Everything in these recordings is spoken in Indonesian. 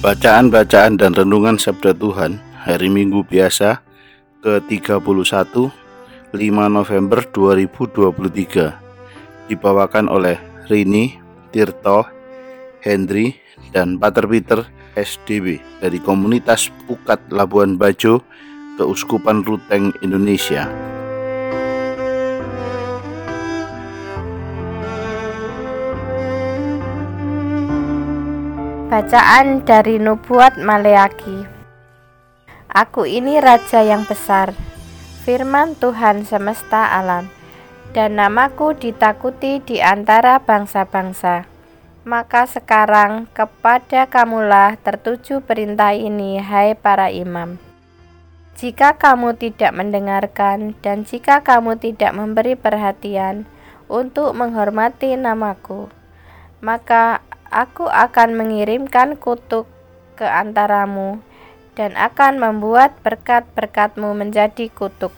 Bacaan-bacaan dan renungan Sabda Tuhan hari Minggu biasa ke-31 5 November 2023 dibawakan oleh Rini, Tirto, Henry, dan Pater Peter SDB dari komunitas Pukat Labuan Bajo Keuskupan Ruteng Indonesia. Bacaan dari Nubuat Maleaki Aku ini Raja yang besar, firman Tuhan semesta alam, dan namaku ditakuti di antara bangsa-bangsa. Maka sekarang kepada kamulah tertuju perintah ini, hai para imam. Jika kamu tidak mendengarkan dan jika kamu tidak memberi perhatian untuk menghormati namaku, maka Aku akan mengirimkan kutuk ke antaramu dan akan membuat berkat-berkatmu menjadi kutuk.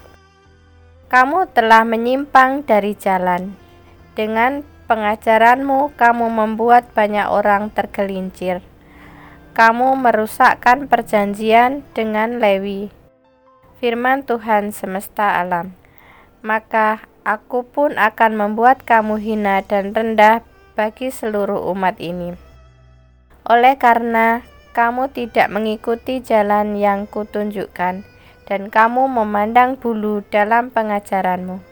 Kamu telah menyimpang dari jalan. Dengan pengajaranmu, kamu membuat banyak orang tergelincir. Kamu merusakkan perjanjian dengan Lewi. Firman Tuhan semesta alam. Maka aku pun akan membuat kamu hina dan rendah bagi seluruh umat ini. Oleh karena kamu tidak mengikuti jalan yang kutunjukkan, dan kamu memandang bulu dalam pengajaranmu.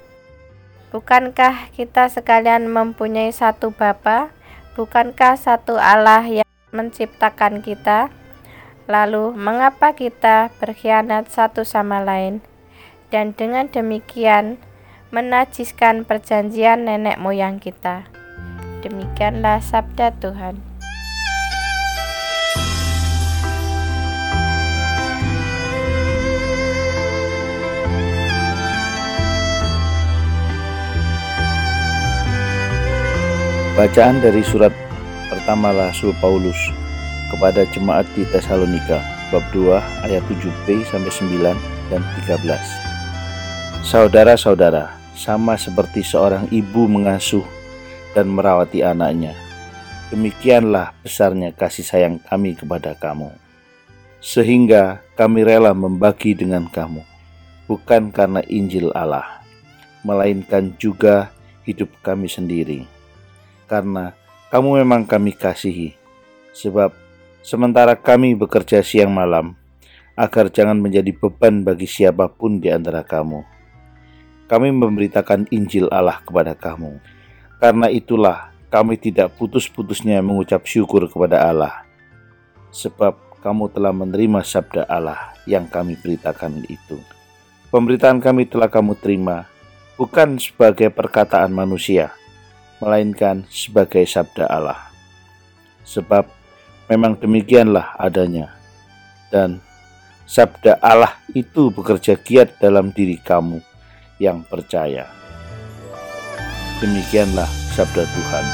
Bukankah kita sekalian mempunyai satu Bapa? Bukankah satu Allah yang menciptakan kita? Lalu, mengapa kita berkhianat satu sama lain, dan dengan demikian menajiskan perjanjian nenek moyang kita? Demikianlah sabda Tuhan. Bacaan dari surat pertama Rasul Paulus kepada jemaat di Tesalonika bab 2 ayat 7b sampai 9 dan 13. Saudara-saudara, sama seperti seorang ibu mengasuh dan merawati anaknya. Demikianlah besarnya kasih sayang kami kepada kamu, sehingga kami rela membagi dengan kamu, bukan karena Injil Allah, melainkan juga hidup kami sendiri, karena kamu memang kami kasihi, sebab sementara kami bekerja siang malam, agar jangan menjadi beban bagi siapa pun di antara kamu. Kami memberitakan Injil Allah kepada kamu karena itulah kami tidak putus-putusnya mengucap syukur kepada Allah, sebab kamu telah menerima sabda Allah yang kami beritakan itu. Pemberitaan kami telah kamu terima bukan sebagai perkataan manusia, melainkan sebagai sabda Allah. Sebab memang demikianlah adanya, dan sabda Allah itu bekerja giat dalam diri kamu yang percaya. Demikianlah sabda Tuhan.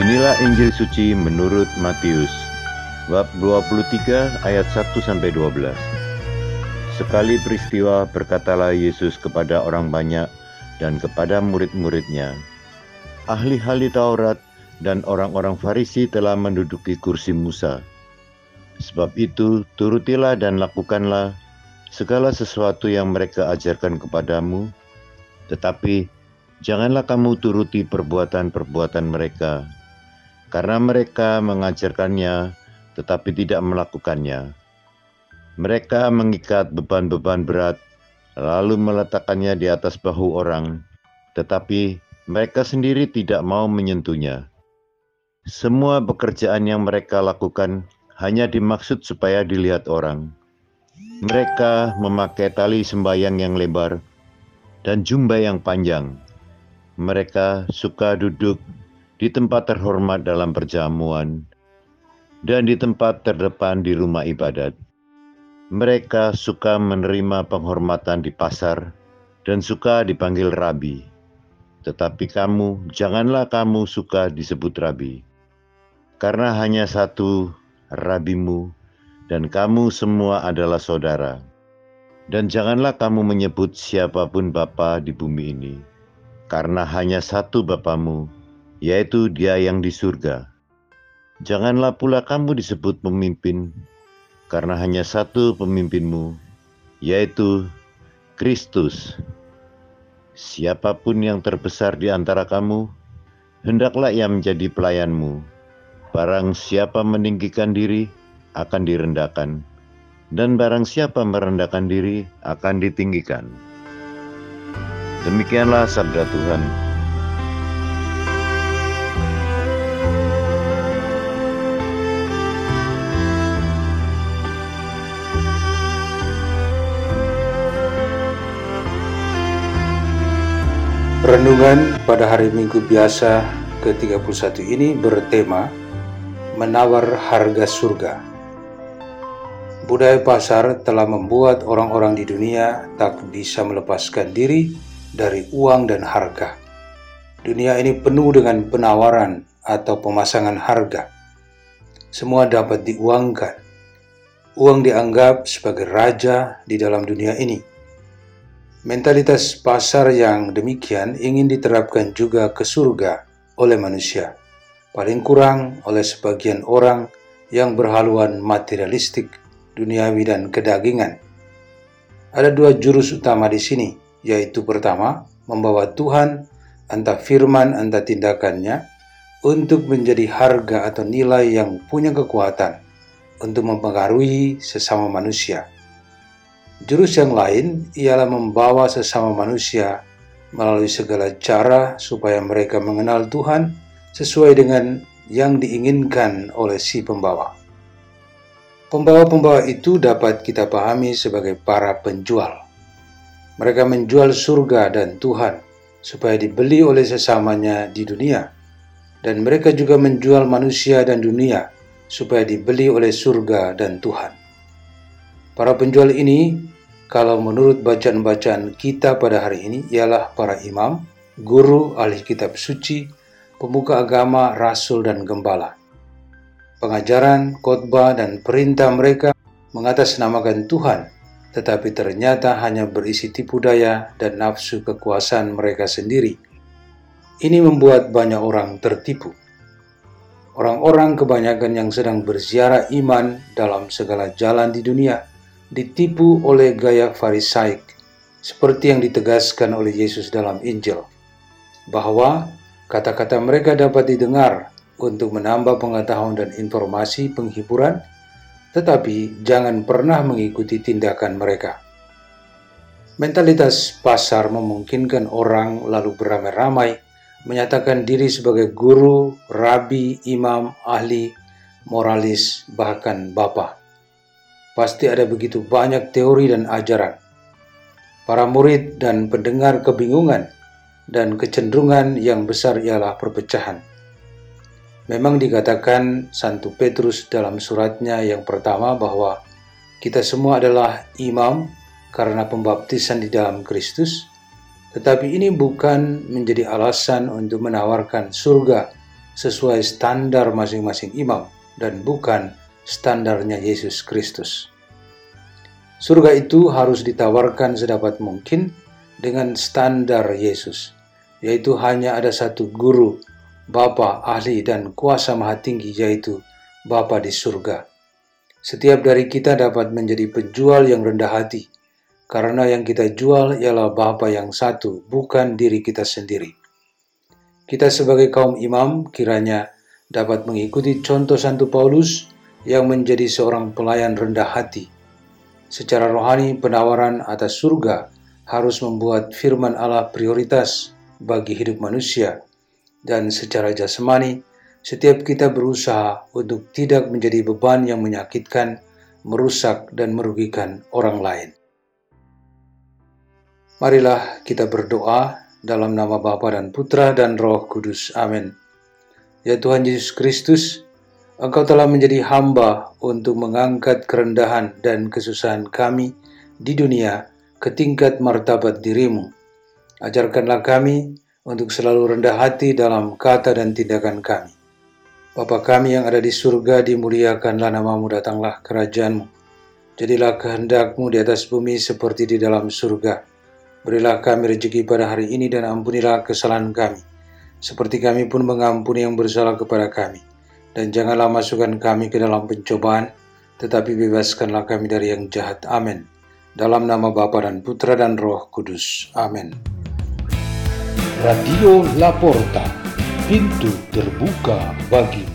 Inilah Injil suci menurut Matius bab 23 ayat 1 sampai 12. Sekali peristiwa berkatalah Yesus kepada orang banyak dan kepada murid-muridnya, Ahli-ahli Taurat dan orang-orang Farisi telah menduduki kursi Musa. Sebab itu, turutilah dan lakukanlah segala sesuatu yang mereka ajarkan kepadamu, tetapi janganlah kamu turuti perbuatan-perbuatan mereka, karena mereka mengajarkannya tetapi tidak melakukannya. Mereka mengikat beban-beban berat, lalu meletakkannya di atas bahu orang, tetapi mereka sendiri tidak mau menyentuhnya. Semua pekerjaan yang mereka lakukan hanya dimaksud supaya dilihat orang. Mereka memakai tali sembayang yang lebar dan jumba yang panjang. Mereka suka duduk di tempat terhormat dalam perjamuan dan di tempat terdepan di rumah ibadat. Mereka suka menerima penghormatan di pasar dan suka dipanggil rabi. Tetapi kamu, janganlah kamu suka disebut rabi karena hanya satu rabimu, dan kamu semua adalah saudara. Dan janganlah kamu menyebut siapa pun Bapa di bumi ini, karena hanya satu Bapamu, yaitu dia yang di surga. Janganlah pula kamu disebut pemimpin, karena hanya satu pemimpinmu, yaitu Kristus. Siapa pun yang terbesar di antara kamu, hendaklah ia menjadi pelayanmu Barang siapa meninggikan diri akan direndahkan, dan barang siapa merendahkan diri akan ditinggikan. Demikianlah sabda Tuhan. Renungan pada hari Minggu biasa ke-31 ini bertema menawar harga surga. Budaya pasar telah membuat orang-orang di dunia tak bisa melepaskan diri dari uang dan harga. Dunia ini penuh dengan penawaran atau pemasangan harga. Semua dapat diuangkan. Uang dianggap sebagai raja di dalam dunia ini. Mentalitas pasar yang demikian ingin diterapkan juga ke surga oleh manusia paling kurang oleh sebagian orang yang berhaluan materialistik, duniawi, dan kedagingan. Ada dua jurus utama di sini, yaitu pertama, membawa Tuhan, entah firman, entah tindakannya, untuk menjadi harga atau nilai yang punya kekuatan untuk mempengaruhi sesama manusia. Jurus yang lain ialah membawa sesama manusia melalui segala cara supaya mereka mengenal Tuhan sesuai dengan yang diinginkan oleh si pembawa. Pembawa-pembawa itu dapat kita pahami sebagai para penjual. Mereka menjual surga dan Tuhan supaya dibeli oleh sesamanya di dunia, dan mereka juga menjual manusia dan dunia supaya dibeli oleh surga dan Tuhan. Para penjual ini, kalau menurut bacaan-bacaan kita pada hari ini, ialah para imam, guru, ahli kitab suci, pemuka agama, rasul, dan gembala. Pengajaran, khotbah, dan perintah mereka mengatasnamakan Tuhan, tetapi ternyata hanya berisi tipu daya dan nafsu kekuasaan mereka sendiri. Ini membuat banyak orang tertipu. Orang-orang kebanyakan yang sedang berziarah iman dalam segala jalan di dunia ditipu oleh gaya farisaik, seperti yang ditegaskan oleh Yesus dalam Injil, bahwa Kata-kata mereka dapat didengar untuk menambah pengetahuan dan informasi penghiburan, tetapi jangan pernah mengikuti tindakan mereka. Mentalitas pasar memungkinkan orang lalu beramai-ramai menyatakan diri sebagai guru, rabi, imam, ahli, moralis, bahkan bapa. Pasti ada begitu banyak teori dan ajaran. Para murid dan pendengar kebingungan dan kecenderungan yang besar ialah perpecahan. Memang dikatakan Santo Petrus dalam suratnya yang pertama bahwa kita semua adalah imam karena pembaptisan di dalam Kristus, tetapi ini bukan menjadi alasan untuk menawarkan surga sesuai standar masing-masing imam dan bukan standarnya Yesus Kristus. Surga itu harus ditawarkan sedapat mungkin dengan standar Yesus, yaitu hanya ada satu guru, Bapa, ahli, dan kuasa maha tinggi, yaitu Bapa di surga. Setiap dari kita dapat menjadi penjual yang rendah hati, karena yang kita jual ialah Bapa yang satu, bukan diri kita sendiri. Kita sebagai kaum imam kiranya dapat mengikuti contoh Santo Paulus yang menjadi seorang pelayan rendah hati. Secara rohani, penawaran atas surga harus membuat firman Allah prioritas bagi hidup manusia, dan secara jasmani, setiap kita berusaha untuk tidak menjadi beban yang menyakitkan, merusak, dan merugikan orang lain. Marilah kita berdoa dalam nama Bapa dan Putra dan Roh Kudus. Amin. Ya Tuhan Yesus Kristus, Engkau telah menjadi hamba untuk mengangkat kerendahan dan kesusahan kami di dunia ke tingkat martabat dirimu. Ajarkanlah kami untuk selalu rendah hati dalam kata dan tindakan kami. Bapa kami yang ada di surga, dimuliakanlah namamu, datanglah kerajaanmu. Jadilah kehendakmu di atas bumi seperti di dalam surga. Berilah kami rezeki pada hari ini dan ampunilah kesalahan kami. Seperti kami pun mengampuni yang bersalah kepada kami dan janganlah masukkan kami ke dalam pencobaan, tetapi bebaskanlah kami dari yang jahat. Amin. Dalam nama Bapa dan Putra dan Roh Kudus. Amin. Radio Laporta, pintu terbuka bagi